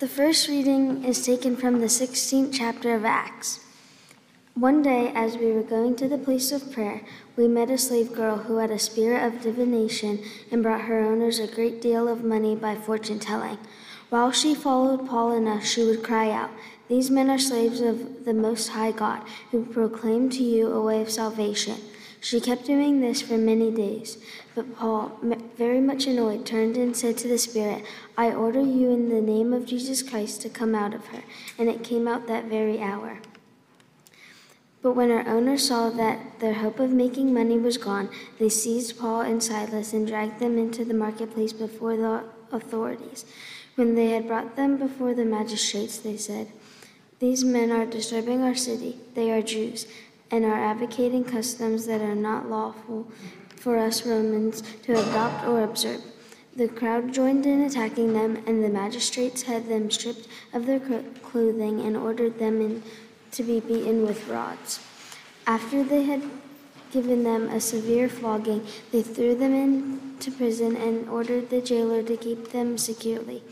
The first reading is taken from the 16th chapter of Acts. One day, as we were going to the place of prayer, we met a slave girl who had a spirit of divination and brought her owners a great deal of money by fortune telling. While she followed Paul and us, she would cry out, These men are slaves of the Most High God, who proclaim to you a way of salvation. She kept doing this for many days. But Paul, very much annoyed, turned and said to the Spirit, I order you in the name of Jesus Christ to come out of her. And it came out that very hour. But when her owners saw that their hope of making money was gone, they seized Paul and Silas and dragged them into the marketplace before the authorities. When they had brought them before the magistrates, they said, These men are disturbing our city. They are Jews and are advocating customs that are not lawful for us Romans to adopt or observe. The crowd joined in attacking them, and the magistrates had them stripped of their clothing and ordered them in, to be beaten with rods. After they had given them a severe flogging, they threw them into prison and ordered the jailer to keep them securely.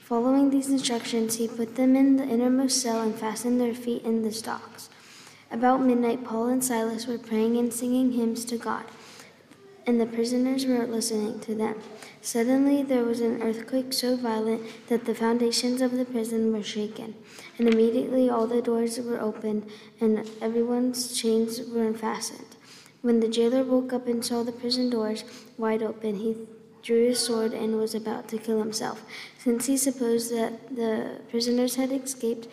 Following these instructions, he put them in the innermost cell and fastened their feet in the stocks. About midnight, Paul and Silas were praying and singing hymns to God, and the prisoners were listening to them. Suddenly, there was an earthquake so violent that the foundations of the prison were shaken, and immediately all the doors were opened and everyone's chains were unfastened. When the jailer woke up and saw the prison doors wide open, he drew his sword and was about to kill himself, since he supposed that the prisoners had escaped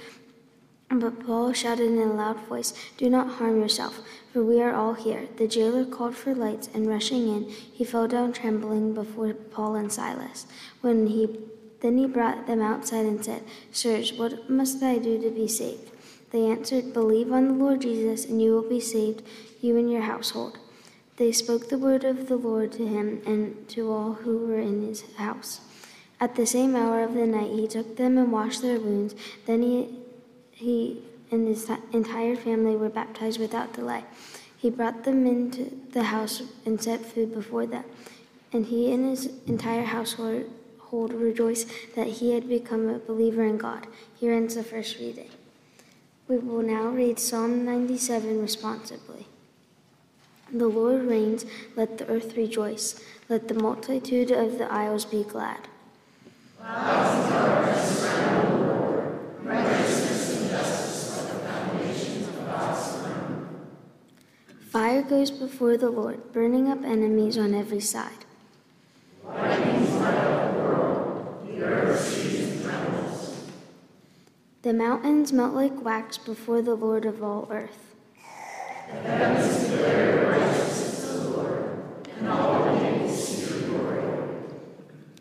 but Paul shouted in a loud voice, Do not harm yourself, for we are all here. The jailer called for lights, and rushing in, he fell down trembling before Paul and Silas. When he then he brought them outside and said, Sirs, what must I do to be saved? They answered, Believe on the Lord Jesus, and you will be saved, you and your household. They spoke the word of the Lord to him and to all who were in his house. At the same hour of the night, he took them and washed their wounds. Then he he and his entire family were baptized without delay. He brought them into the house and set food before them. And he and his entire household rejoiced that he had become a believer in God. Here ends the first reading. We will now read Psalm 97 responsibly. The Lord reigns, let the earth rejoice, let the multitude of the isles be glad. Fire goes before the Lord, burning up enemies on every side. The mountains melt like wax before the Lord of all earth.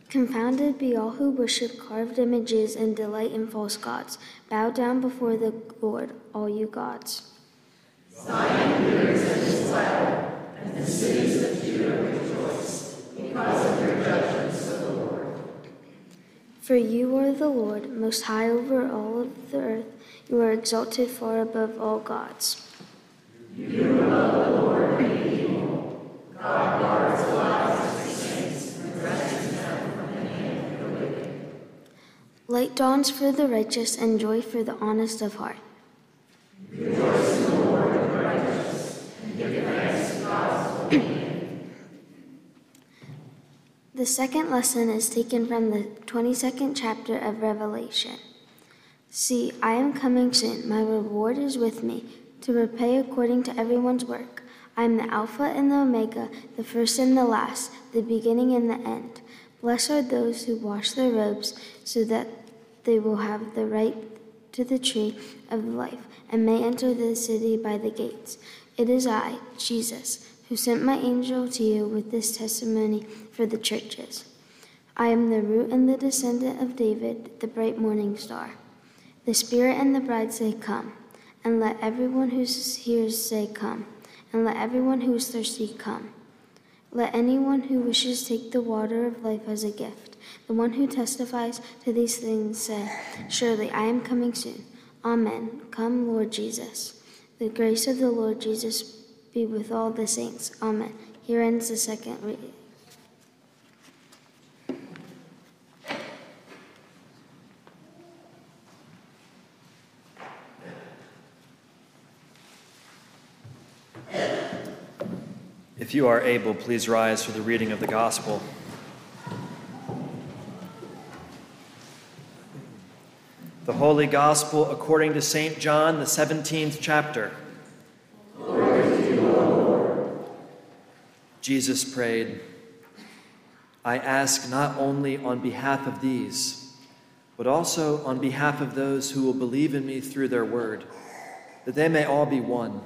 Confounded be all who worship carved images and delight in false gods. Bow down before the Lord, all you gods. Zion hears is glad, and the cities of Judah rejoice because of your judgments, O Lord. For you are the Lord, most high over all of the earth. You are exalted far above all gods. You love the Lord and evil. God guards the lives of his saints and rescues them from the hand of the wicked. Light dawns for the righteous and joy for the honest of heart. Rejoice the second lesson is taken from the 22nd chapter of Revelation. See, I am coming soon. My reward is with me to repay according to everyone's work. I am the Alpha and the Omega, the first and the last, the beginning and the end. Blessed are those who wash their robes so that they will have the right to the tree of life and may enter the city by the gates. It is I, Jesus, who sent my angel to you with this testimony for the churches. I am the root and the descendant of David, the bright morning star. The Spirit and the bride say, Come. And let everyone who hears say, Come. And let everyone who is thirsty come. Let anyone who wishes take the water of life as a gift. The one who testifies to these things say, Surely I am coming soon. Amen. Come, Lord Jesus. The grace of the Lord Jesus be with all the saints. Amen. Here ends the second reading. If you are able, please rise for the reading of the gospel. The Holy Gospel according to St. John, the 17th chapter. Jesus prayed, I ask not only on behalf of these, but also on behalf of those who will believe in me through their word, that they may all be one.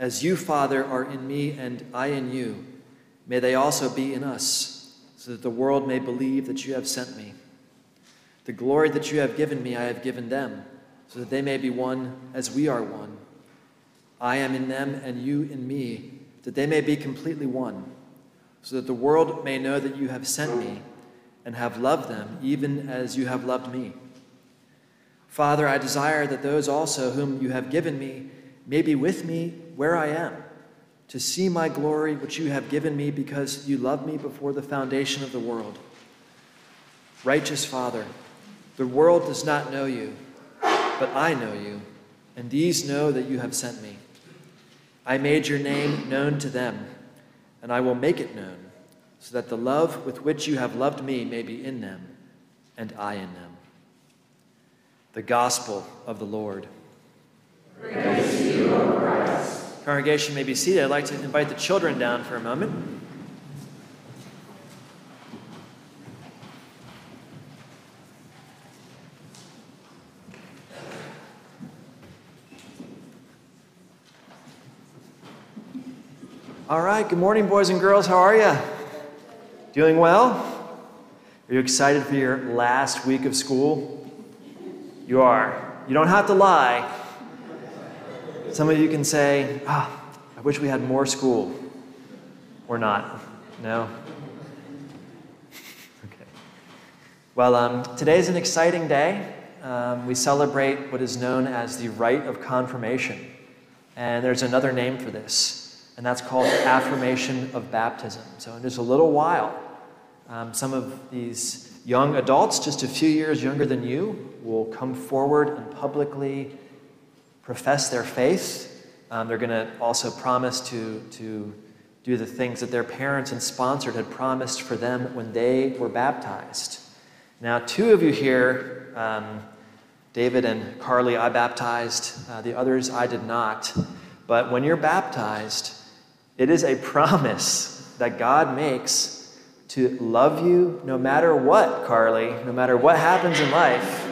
As you, Father, are in me and I in you, may they also be in us, so that the world may believe that you have sent me. The glory that you have given me, I have given them, so that they may be one as we are one. I am in them and you in me, that they may be completely one, so that the world may know that you have sent me and have loved them, even as you have loved me. Father, I desire that those also whom you have given me may be with me where I am, to see my glory which you have given me because you loved me before the foundation of the world. Righteous Father, the world does not know you, but I know you, and these know that you have sent me. I made your name known to them, and I will make it known, so that the love with which you have loved me may be in them, and I in them. The Gospel of the Lord. You. Congregation may be seated. I'd like to invite the children down for a moment. All right, good morning, boys and girls. How are you? Doing well? Are you excited for your last week of school? You are. You don't have to lie. Some of you can say, ah, I wish we had more school. Or not. No? okay. Well, um, today is an exciting day. Um, we celebrate what is known as the rite of confirmation. And there's another name for this, and that's called affirmation of baptism. So, in just a little while, um, some of these young adults, just a few years younger than you, will come forward and publicly profess their faith. Um, they're going to also promise to, to do the things that their parents and sponsored had promised for them when they were baptized. Now, two of you here, um, David and Carly, I baptized. Uh, the others, I did not. But when you're baptized, it is a promise that God makes to love you no matter what, Carly, no matter what happens in life,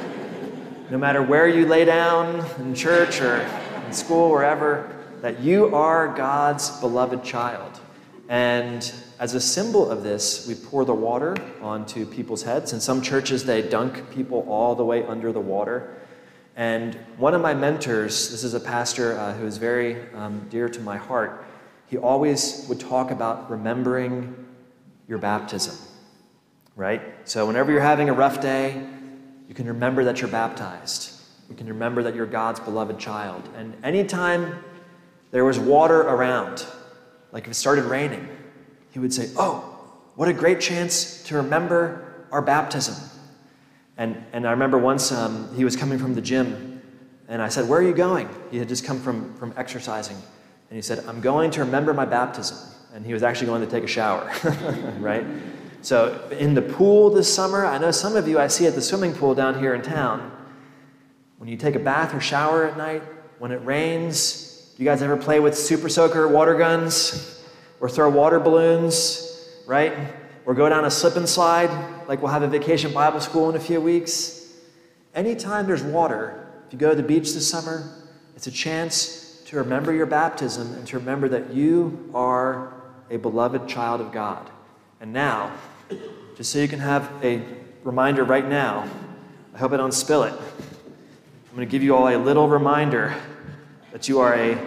no matter where you lay down in church or in school, wherever, that you are God's beloved child. And as a symbol of this, we pour the water onto people's heads. In some churches, they dunk people all the way under the water. And one of my mentors, this is a pastor uh, who is very um, dear to my heart, he always would talk about remembering your baptism, right? So whenever you're having a rough day, you can remember that you're baptized. You can remember that you're God's beloved child. And anytime there was water around, like if it started raining, he would say, Oh, what a great chance to remember our baptism. And, and I remember once um, he was coming from the gym, and I said, Where are you going? He had just come from, from exercising. And he said, I'm going to remember my baptism. And he was actually going to take a shower, right? So, in the pool this summer, I know some of you I see at the swimming pool down here in town. When you take a bath or shower at night, when it rains, do you guys ever play with super soaker water guns or throw water balloons, right? Or go down a slip and slide, like we'll have a vacation Bible school in a few weeks? Anytime there's water, if you go to the beach this summer, it's a chance to remember your baptism and to remember that you are a beloved child of God. And now, just so you can have a reminder right now, I hope I don't spill it. I'm going to give you all a little reminder that you are a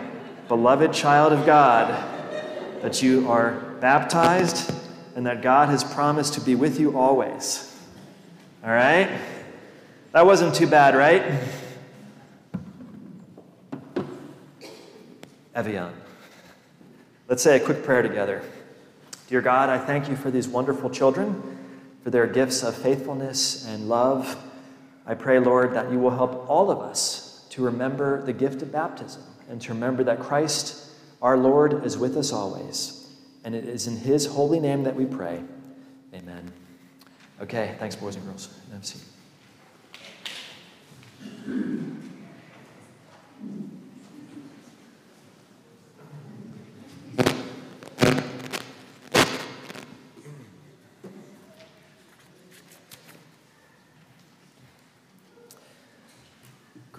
beloved child of God, that you are baptized, and that God has promised to be with you always. All right? That wasn't too bad, right? Evian. Let's say a quick prayer together. Dear God, I thank you for these wonderful children, for their gifts of faithfulness and love. I pray, Lord, that you will help all of us to remember the gift of baptism and to remember that Christ, our Lord, is with us always. and it is in his holy name that we pray. Amen. Okay, thanks, boys and girls. Have a seat.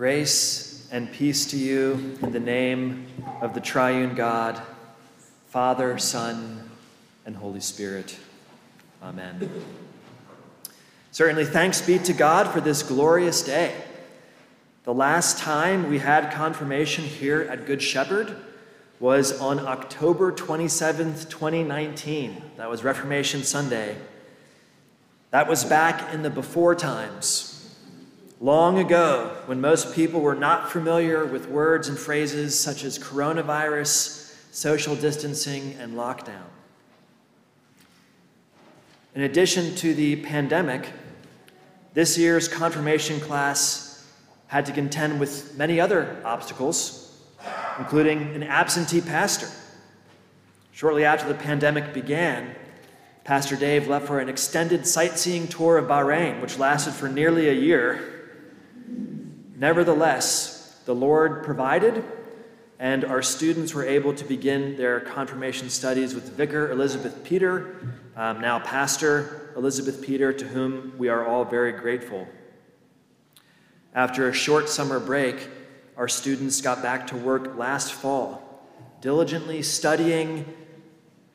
Grace and peace to you in the name of the triune God, Father, Son, and Holy Spirit. Amen. Certainly, thanks be to God for this glorious day. The last time we had confirmation here at Good Shepherd was on October 27th, 2019. That was Reformation Sunday. That was back in the before times Long ago, when most people were not familiar with words and phrases such as coronavirus, social distancing, and lockdown. In addition to the pandemic, this year's confirmation class had to contend with many other obstacles, including an absentee pastor. Shortly after the pandemic began, Pastor Dave left for an extended sightseeing tour of Bahrain, which lasted for nearly a year Nevertheless, the Lord provided, and our students were able to begin their confirmation studies with Vicar Elizabeth Peter, um, now Pastor Elizabeth Peter, to whom we are all very grateful. After a short summer break, our students got back to work last fall, diligently studying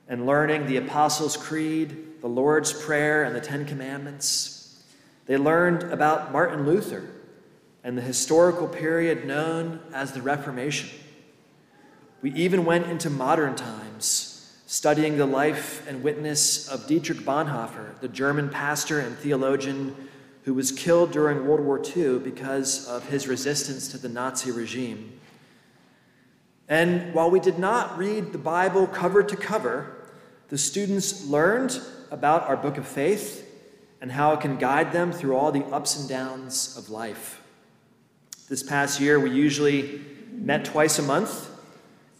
and learning the Apostles' Creed, the Lord's Prayer, and the Ten Commandments. They learned about Martin Luther and the historical period known as the Reformation. We even went into modern times, studying the life and witness of Dietrich Bonhoeffer, the German pastor and theologian who was killed during World War II because of his resistance to the Nazi regime. And while we did not read the Bible cover to cover, the students learned about our book of faith and how it can guide them through all the ups and downs of life. This past year, we usually met twice a month.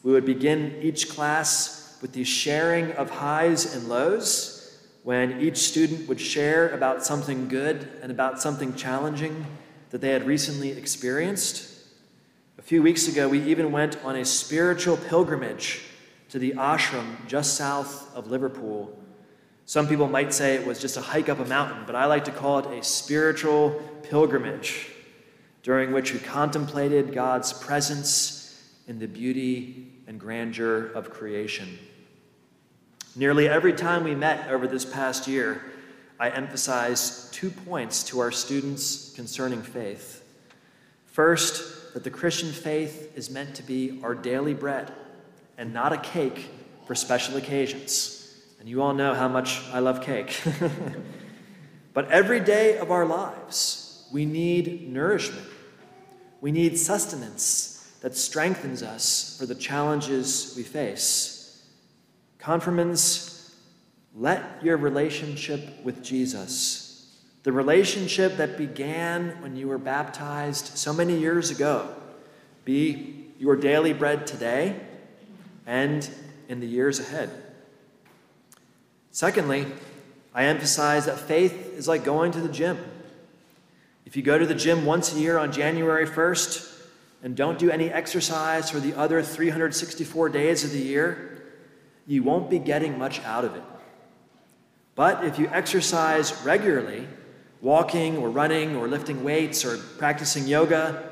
We would begin each class with the sharing of highs and lows, when each student would share about something good and about something challenging that they had recently experienced. A few weeks ago, we even went on a spiritual pilgrimage to the ashram just south of Liverpool. Some people might say it was just a hike up a mountain, but I like to call it a spiritual pilgrimage during which we contemplated God's presence in the beauty and grandeur of creation. Nearly every time we met over this past year, I emphasized two points to our students concerning faith. First, that the Christian faith is meant to be our daily bread and not a cake for special occasions. And you all know how much I love cake. but every day of our lives, we need nourishment we need sustenance that strengthens us for the challenges we face. Confirmands, let your relationship with Jesus, the relationship that began when you were baptized so many years ago, be your daily bread today and in the years ahead. Secondly, I emphasize that faith is like going to the gym. If you go to the gym once a year on January 1st and don't do any exercise for the other 364 days of the year, you won't be getting much out of it. But if you exercise regularly, walking or running or lifting weights or practicing yoga,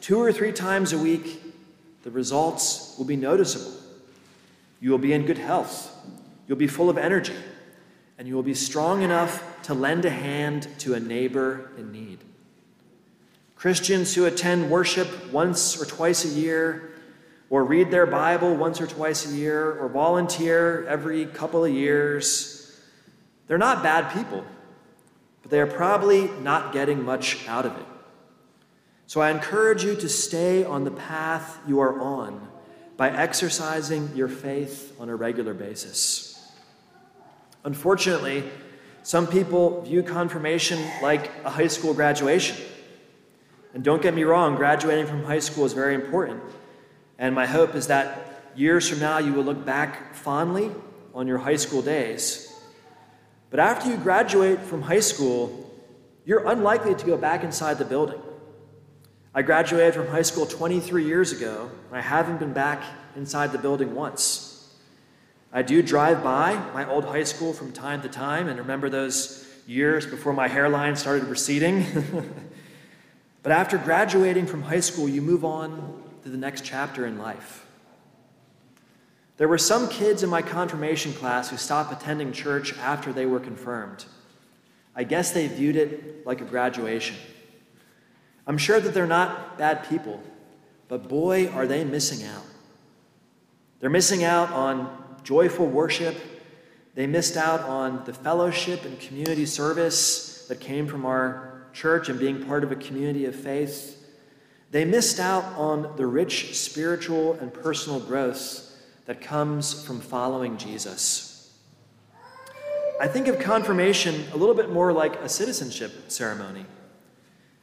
two or three times a week, the results will be noticeable. You will be in good health, you'll be full of energy, and you will be strong enough to lend a hand to a neighbor in need. Christians who attend worship once or twice a year, or read their Bible once or twice a year, or volunteer every couple of years, they're not bad people, but they are probably not getting much out of it. So I encourage you to stay on the path you are on by exercising your faith on a regular basis. Unfortunately, some people view confirmation like a high school graduation. And don't get me wrong, graduating from high school is very important. And my hope is that years from now you will look back fondly on your high school days. But after you graduate from high school, you're unlikely to go back inside the building. I graduated from high school 23 years ago, and I haven't been back inside the building once. I do drive by my old high school from time to time and remember those years before my hairline started receding. but after graduating from high school, you move on to the next chapter in life. There were some kids in my confirmation class who stopped attending church after they were confirmed. I guess they viewed it like a graduation. I'm sure that they're not bad people, but boy, are they missing out. They're missing out on joyful worship. They missed out on the fellowship and community service that came from our church and being part of a community of faith. They missed out on the rich spiritual and personal growth that comes from following Jesus. I think of confirmation a little bit more like a citizenship ceremony.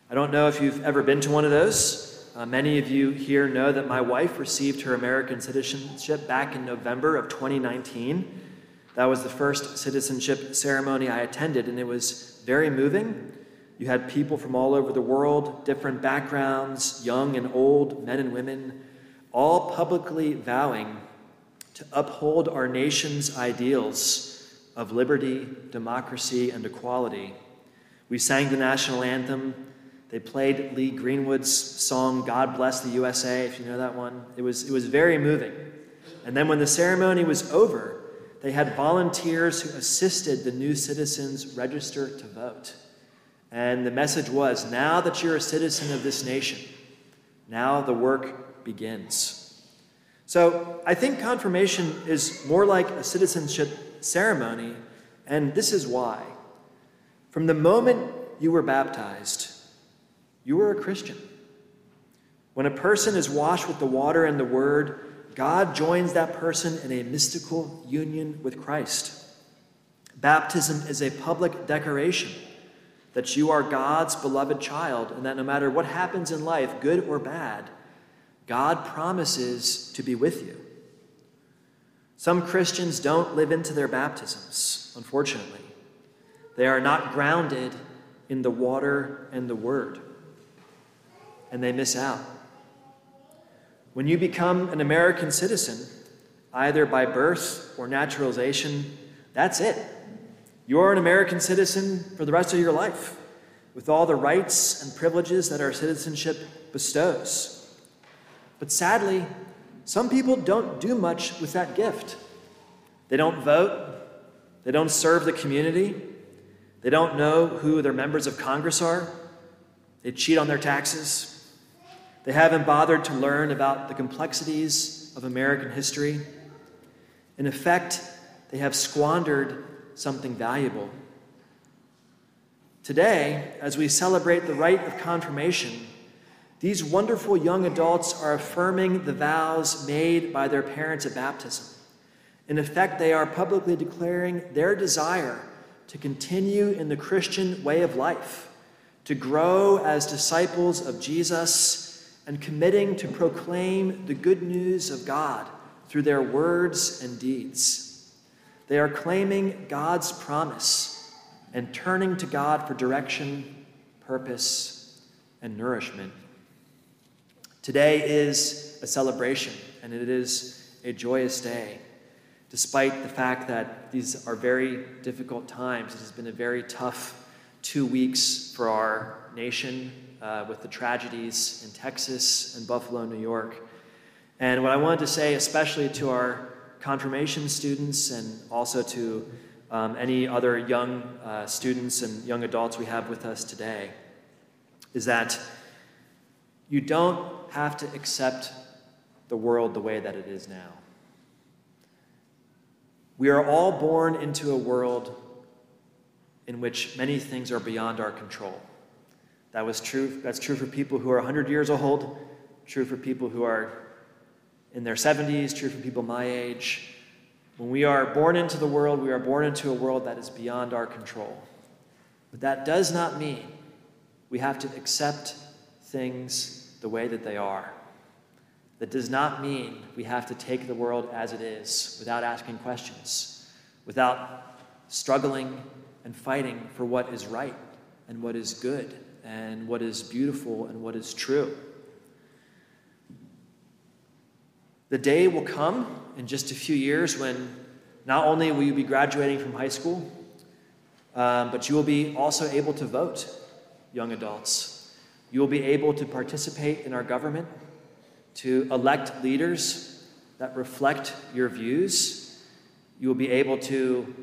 I don't know if you've ever been to one of those. Uh, many of you here know that my wife received her American citizenship back in November of 2019. That was the first citizenship ceremony I attended, and it was very moving. You had people from all over the world, different backgrounds, young and old, men and women, all publicly vowing to uphold our nation's ideals of liberty, democracy, and equality. We sang the national anthem. They played Lee Greenwood's song, God Bless the USA, if you know that one. It was, it was very moving. And then when the ceremony was over, they had volunteers who assisted the new citizens register to vote. And the message was now that you're a citizen of this nation, now the work begins. So I think confirmation is more like a citizenship ceremony, and this is why. From the moment you were baptized, you are a Christian. When a person is washed with the water and the word, God joins that person in a mystical union with Christ. Baptism is a public declaration that you are God's beloved child, and that no matter what happens in life, good or bad, God promises to be with you. Some Christians don't live into their baptisms, unfortunately. They are not grounded in the water and the word, and they miss out. When you become an American citizen, either by birth or naturalization, that's it. You're an American citizen for the rest of your life, with all the rights and privileges that our citizenship bestows. But sadly, some people don't do much with that gift. They don't vote, they don't serve the community, they don't know who their members of Congress are, they cheat on their taxes, they haven't bothered to learn about the complexities of American history. In effect, they have squandered something valuable. Today, as we celebrate the rite of confirmation, these wonderful young adults are affirming the vows made by their parents at baptism. In effect, they are publicly declaring their desire to continue in the Christian way of life, to grow as disciples of Jesus, and committing to proclaim the good news of God through their words and deeds. They are claiming God's promise and turning to God for direction, purpose, and nourishment. Today is a celebration, and it is a joyous day. Despite the fact that these are very difficult times, it has been a very tough two weeks for our nation uh, with the tragedies in Texas and Buffalo, New York. And what I wanted to say, especially to our confirmation students and also to um, any other young uh, students and young adults we have with us today, is that you don't have to accept the world the way that it is now. We are all born into a world in which many things are beyond our control. That was true, that's true for people who are 100 years old, true for people who are in their 70s, true for people my age. When we are born into the world, we are born into a world that is beyond our control. But that does not mean we have to accept things the way that they are. That does not mean we have to take the world as it is without asking questions. without struggling and fighting for what is right and what is good and what is beautiful and what is true. The day will come in just a few years when not only will you be graduating from high school, um, but you will be also able to vote, young adults. You will be able to participate in our government, to elect leaders that reflect your views. You will be able to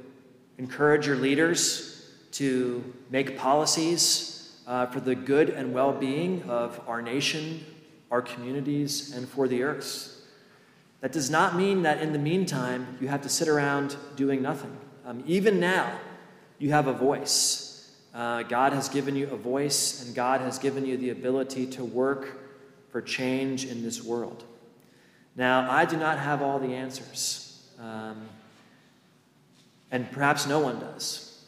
encourage your leaders to make policies uh, for the good and well being of our nation, our communities, and for the earth. That does not mean that in the meantime you have to sit around doing nothing. Um, even now, you have a voice. Uh, God has given you a voice, and God has given you the ability to work for change in this world. Now, I do not have all the answers, um, and perhaps no one does.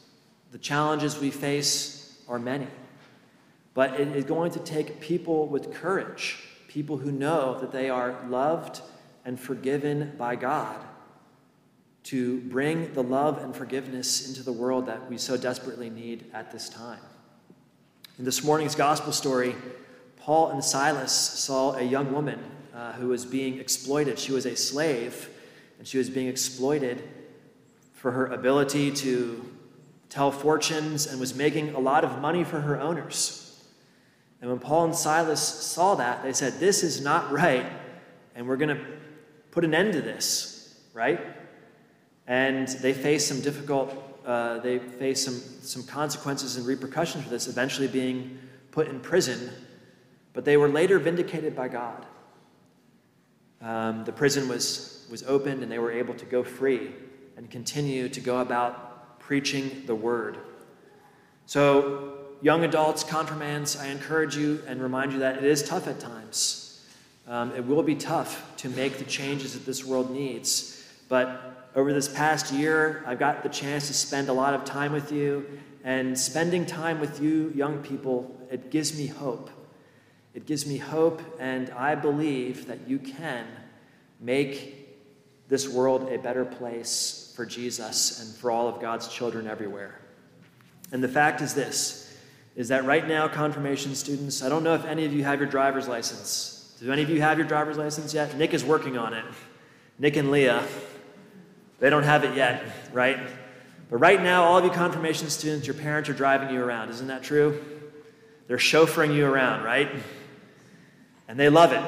The challenges we face are many, but it is going to take people with courage, people who know that they are loved and forgiven by God to bring the love and forgiveness into the world that we so desperately need at this time. In this morning's gospel story, Paul and Silas saw a young woman uh, who was being exploited. She was a slave, and she was being exploited for her ability to tell fortunes and was making a lot of money for her owners. And when Paul and Silas saw that, they said, This is not right, and we're going to put an end to this, right? And they face some difficult, uh, they face some, some consequences and repercussions for this, eventually being put in prison. But they were later vindicated by God. Um, the prison was, was opened and they were able to go free and continue to go about preaching the word. So, young adults, confirmands, I encourage you and remind you that it is tough at times. Um, it will be tough to make the changes that this world needs. But over this past year, I've got the chance to spend a lot of time with you. And spending time with you, young people, it gives me hope. It gives me hope, and I believe that you can make this world a better place for Jesus and for all of God's children everywhere. And the fact is this is that right now, confirmation students, I don't know if any of you have your driver's license. Do any of you have your driver's license yet? Nick is working on it. Nick and Leah, they don't have it yet, right? But right now, all of you confirmation students, your parents are driving you around. Isn't that true? They're chauffeuring you around, right? And they love it.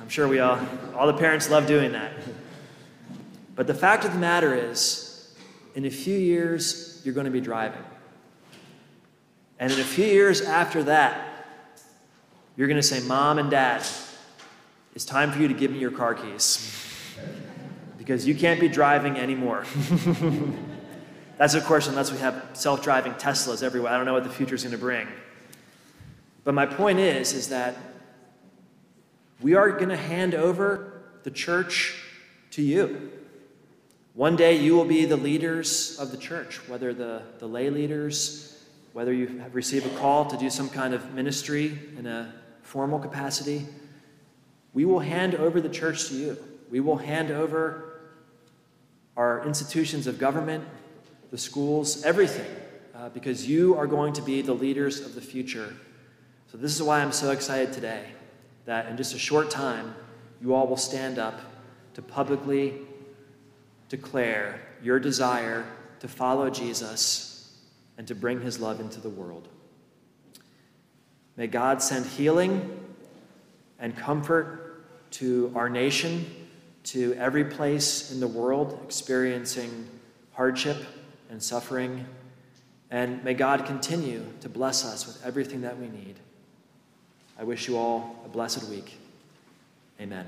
I'm sure we all, all the parents love doing that. But the fact of the matter is, in a few years, you're going to be driving. And in a few years after that, you're going to say, Mom and Dad, it's time for you to give me your car keys because you can't be driving anymore. That's, of course, unless we have self driving Teslas everywhere. I don't know what the future is going to bring. But my point is, is that we are going to hand over the church to you. One day you will be the leaders of the church, whether the, the lay leaders, whether you have received a call to do some kind of ministry in a formal capacity, we will hand over the church to you. We will hand over our institutions of government, the schools, everything, uh, because you are going to be the leaders of the future. So, this is why I'm so excited today that in just a short time, you all will stand up to publicly declare your desire to follow Jesus and to bring his love into the world. May God send healing and comfort to our nation, to every place in the world experiencing hardship and suffering. And may God continue to bless us with everything that we need. I wish you all a blessed week. Amen.